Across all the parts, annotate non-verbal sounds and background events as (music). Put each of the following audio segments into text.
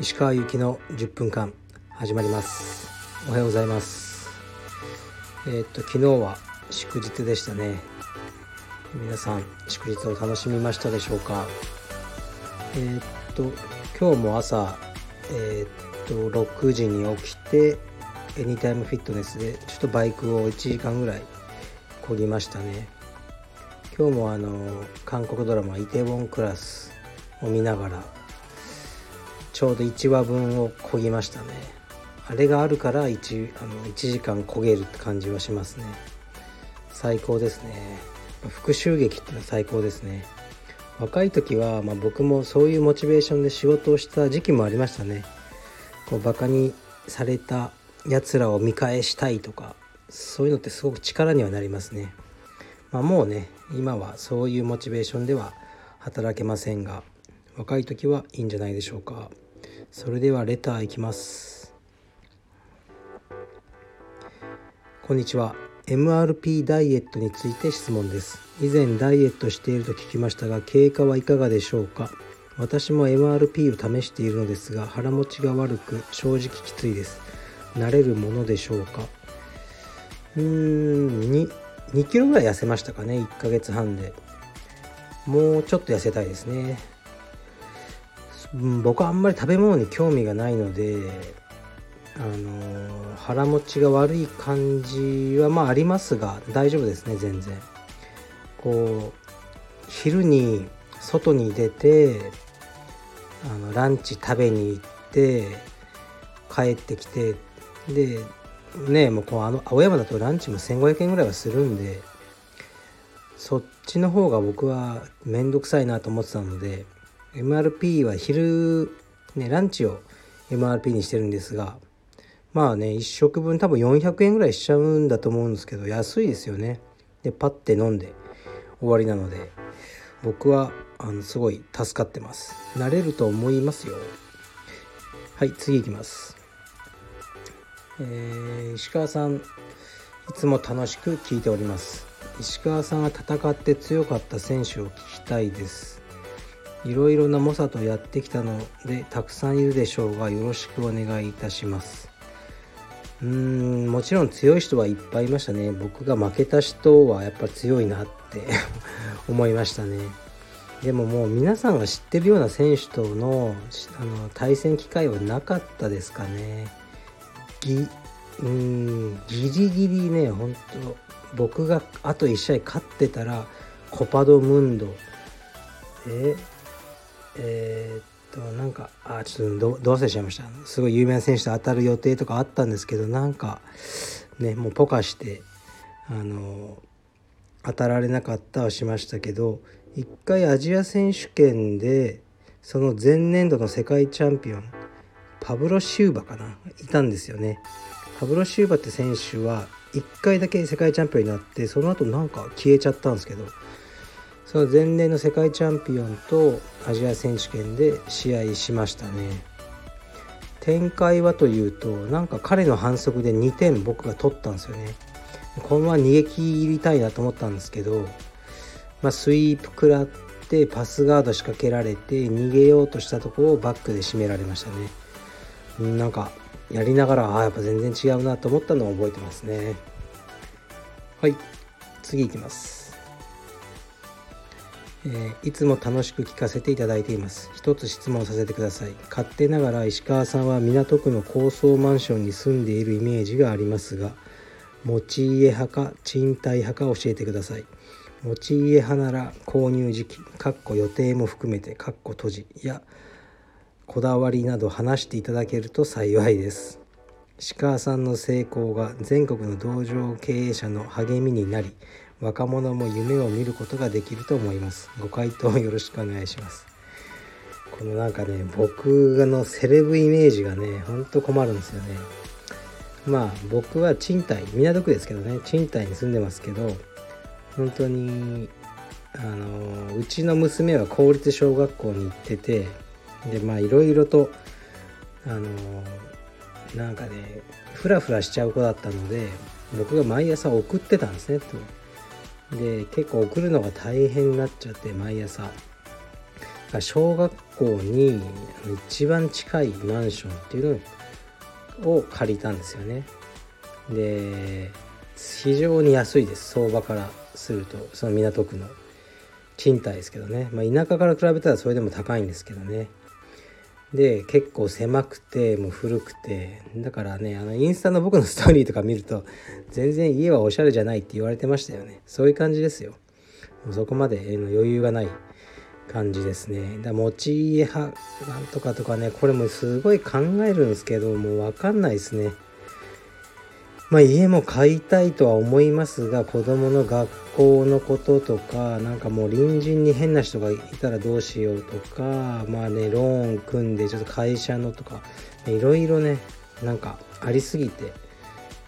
石川由紀の10分間始まります。おはようございます。えー、っと昨日は祝日でしたね。皆さん祝日を楽しみましたでしょうか？えー、っと今日も朝えー、っと6時に起きてエニタイムフィットネスでちょっとバイクを1時間ぐらいこぎましたね。今日もあの韓国ドラマ「イテウォンクラス」を見ながらちょうど1話分をこぎましたね。あれがあるから 1, あの1時間こげるって感じはしますね。最高ですね。復讐劇ってのは最高ですね。若い時は、まあ、僕もそういうモチベーションで仕事をした時期もありましたね。こうバカにされたやつらを見返したいとかそういうのってすごく力にはなりますね。まあ、もうね今はそういうモチベーションでは働けませんが若い時はいいんじゃないでしょうか。それではレターいきます。こんにちは。MRP ダイエットについて質問です。以前ダイエットしていると聞きましたが経過はいかがでしょうか。私も MRP を試しているのですが腹持ちが悪く正直きついです。慣れるものでしょうか。うーん2キロぐらい痩せましたかね1ヶ月半で。もうちょっと痩せたいですね。僕はあんまり食べ物に興味がないのであの腹持ちが悪い感じはまあありますが大丈夫ですね全然。こう昼に外に出てあのランチ食べに行って帰ってきてでねもうこうあの青山だとランチも1500円ぐらいはするんでそっちの方が僕は面倒くさいなと思ってたので MRP は昼ねランチを MRP にしてるんですがまあね1食分多分400円ぐらいしちゃうんだと思うんですけど安いですよね。でパッて飲んで終わりなので僕はあのすごい助かってます。慣れると思いますよ。はい次いきます。えー、石川さんいつも楽しく聞いております。石川さんが戦って強かった選手を聞きたいです。いろいろな猛者とやってきたのでたくさんいるでしょうがよろしくお願いいたします。うーんもちろん強い人はいっぱいいましたね。僕が負けた人はやっぱ強いなって (laughs) 思いましたね。でももう皆さんが知ってるような選手とのあの対戦機会はなかったですかね。ぎうんギリギリね本当僕があと1試合勝ってたらコパドムンド。ええー、っとなんかあちょっとどう忘れちゃいました。すごい有名な選手と当たる予定とかあったんですけどなんかねもうポカしてあの当たられなかったはしましたけど一回アジア選手権でその前年度の世界チャンピオンパブロ・シューバかな？いたんですよね。パブロ・シューバって選手は1回だけ世界チャンピオンになってその後なんか消えちゃったんですけど。その前年の世界チャンピオンとアジア選手権で試合しましたね。展開はというとなんか彼の反則で2点僕が取ったんですよね。このまま逃げ切りたいなと思ったんですけど、まあ、スイープ食らってパスガード仕掛けられて逃げようとしたとこをバックで締められましたね。なんかやりながらあやっぱ全然違うなと思ったのを覚えてますね。はい次いきます。えー、いつも楽しく聞かせていただいています。一つ質問させてください。勝手ながら石川さんは港区の高層マンションに住んでいるイメージがありますが持ち家派か賃貸派か教えてください。持ち家派なら購入時期かっこ予定も含めてかっこ閉じ。やこだわりなど話していただけると幸いです。鹿さんの成功が全国の道場経営者の励みになり若者も夢を見ることができると思います。ご回答よろしくお願いします。このなんかね僕のセレブイメージがねほんと困るんですよね。まあ僕は賃貸港区ですけどね賃貸に住んでますけど本当にあのうちの娘は公立小学校に行っててでまあいろいろとあのなんかねフラフラしちゃう子だったので僕が毎朝送ってたんですねと。で結構送るのが大変になっちゃって毎朝。小学校に一番近いマンションっていうのを借りたんですよね。で非常に安いです相場からするとその港区の。賃貸ですけどね、まあ、田舎から比べたらそれでも高いんですけどね。で結構狭くてもう古くて。だからねあのインスタの僕のストーリーとか見ると全然家はおしゃれじゃないって言われてましたよね。そういう感じですよ。もうそこまで余裕がない感じですね。だ持ち家派なんとかとかねこれもすごい考えるんですけどもう分かんないですね。まあ、家も買いたいとは思いますが子供の学校のこととかなんかもう隣人に変な人がいたらどうしようとかまあねローン組んでちょっと会社のとかいろいろねなんかありすぎて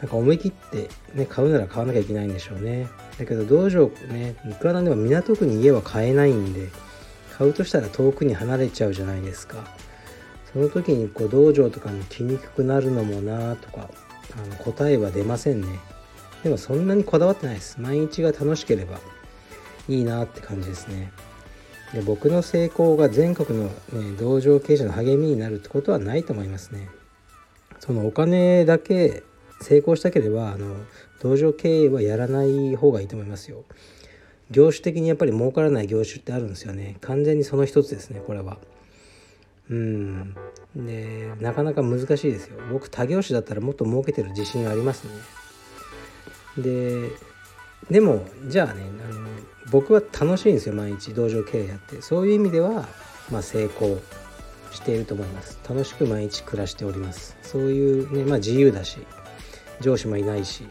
なんか思い切ってね買うなら買わなきゃいけないんでしょうね。だけど道場ねいくらなんでも港区に家は買えないんで買うとしたら遠くに離れちゃうじゃないですか。その時にこう道場とかに来にくくなるのもなとかあの答えは出ませんね。でもそんなにこだわってないです。毎日が楽しければいいなって感じですね。で僕の成功が全国の、ね、道場経営者の励みになるってことはないと思いますね。そのお金だけ成功したければあの道場経営はやらない方がいいと思いますよ。業種的にやっぱり儲からない業種ってあるんですよね。完全にその一つですねこれは。うん。でなかなか難しいですよ。僕他業種だったらもっと儲けてる自信ありますね。ででもじゃあねあの僕は楽しいんですよ毎日道場経営やって。そういう意味では、まあ、成功していると思います。楽しく毎日暮らしております。そういうねまあ自由だし上司もいないし。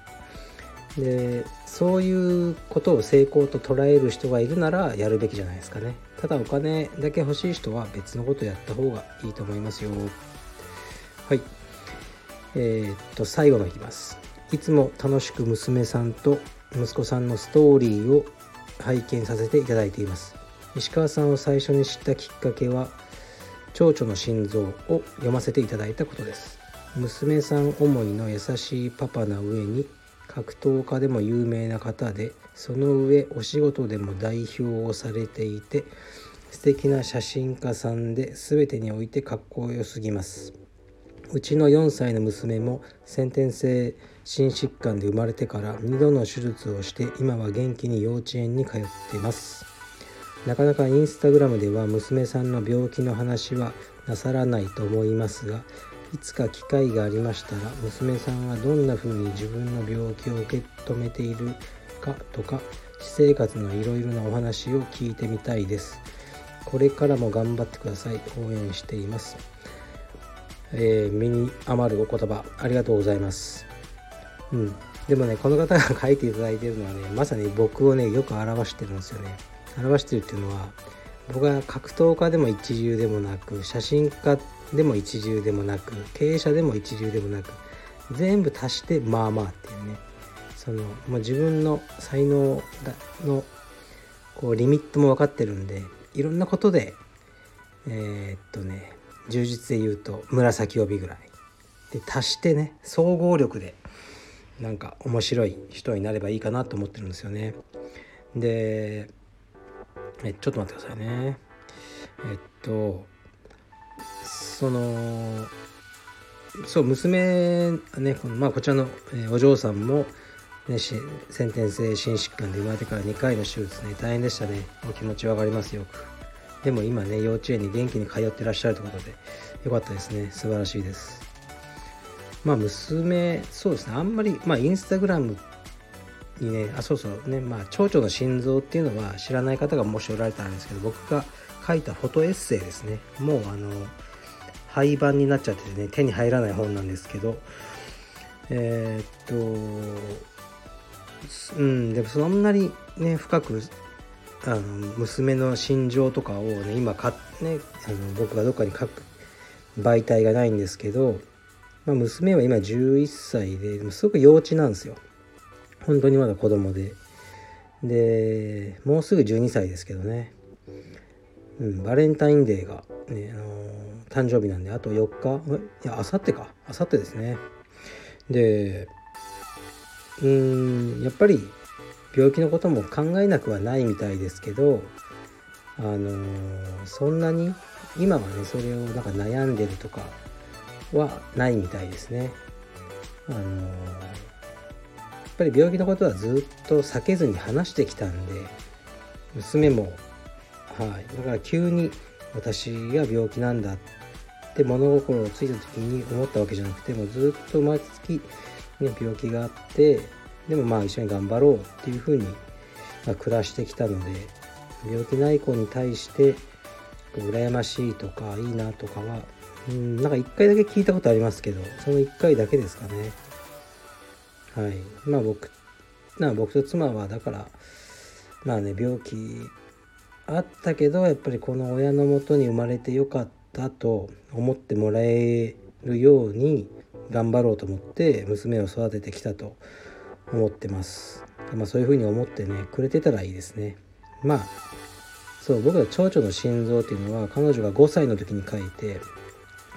でそういうことを成功と捉える人がいるならやるべきじゃないですかね。ただお金だけ欲しい人は別のことやった方がいいと思いますよ。はい。えー、っと最後のいきます。いつも楽しく娘さんと息子さんのストーリーを拝見させていただいています。石川さんを最初に知ったきっかけは蝶々の心臓を読ませていただいたことです。娘さん思いの優しいパパな上に格闘家でも有名な方でその上お仕事でも代表をされていて素敵な写真家さんで全てにおいてかっこよすぎます。うちの4歳の娘も先天性心疾患で生まれてから2度の手術をして今は元気に幼稚園に通っています。なかなかインスタグラムでは娘さんの病気の話はなさらないと思いますがいつか機会がありましたら娘さんがどんな風に自分の病気を受け止めているかとか私生活のいろいろなお話を聞いてみたいです。これからも頑張ってください。応援しています。えー、身に余るお言葉ありがとうございます。うん。でもねこの方が書いていただいてるのはねまさに僕をねよく表してるんですよね。表してるっていうのは僕は格闘家でも一流でもなく写真家でも一流でもなく経営者でも一流でもなく全部足してまあまあっていうね。その、まあ、自分の才能のこうリミットも分かってるんでいろんなことでえー、っとね充実で言うと紫帯ぐらい。で足してね総合力でなんか面白い人になればいいかなと思ってるんですよね。でえちょっと待ってくださいね。えっとそのそう娘ねこの、まあ、こちらの、えお嬢さんも、ね、先天性心疾患で生まれてから2回の手術ね大変でしたね。お気持ち分かりますよ。くでも今ね幼稚園に元気に通ってらっしゃるということでよかったですね。素晴らしいです。まあ娘そうですね。あんまりまあインスタグラムにねあそうそうね。まあ蝶々の心臓っていうのは知らない方がもしおられたんですけど僕が書いたフォトエッセイですね。もうあの廃盤になっちゃっててね手に入らない本なんですけどえー、っとうんでもそんなにね深くあの娘の心情とかをね今か、ね、あの僕がどっかに書く媒体がないんですけど、まあ、娘は今11歳ですごく幼稚なんですよ。本当にまだ子供で。でもうすぐ12歳ですけどね、うん、バレンタインデーが、ねあの誕生日なんであと4日いやあさってか。あさってですね。でうんやっぱり病気のことも考えなくはないみたいですけどあのそんなに今はねそれをなんか悩んでるとかはないみたいですね。あのやっぱり病気のことはずっと避けずに話してきたんで娘も、はい、だから急に私が病気なんだって物心をついた時に思ったわけじゃなくてもずっと毎月、ね、病気があってでもまあ一緒に頑張ろうっていうふうに、ま、暮らしてきたので病気ない子に対して羨ましいとかいいなとかはうんなんか1回だけ聞いたことありますけどその1回だけですかね。はい。まあ僕な僕と妻はだからまあね病気あったけどやっぱりこの親のもとに生まれてよかったと思ってもらえるように頑張ろうと思って娘を育ててきたと。思ってます。まあ、そういうふうに思ってねくれてたらいいですね。まあそう僕は蝶々の心臓っていうのは彼女が5歳の時に書いて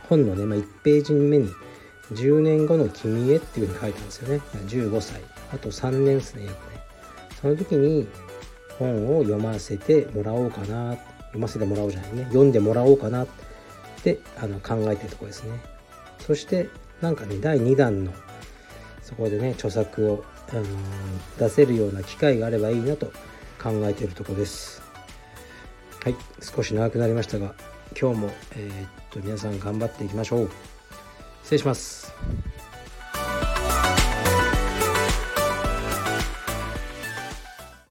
本のね、まあ、1ページ目に「10年後の君へ」っていうふうに書いたんですよね。15歳。あと3年ですね約ね。その時に本を読ませてもらおうかな。読ませてもらおうじゃないね。読んでもらおうかなってあの考えてるとこですね。そしてなんかね第2弾のそこでね著作を、あの、出せるような機会があればいいなと考えているとこです。はい少し長くなりましたが今日も、えー、っと皆さん頑張っていきましょう。失礼します。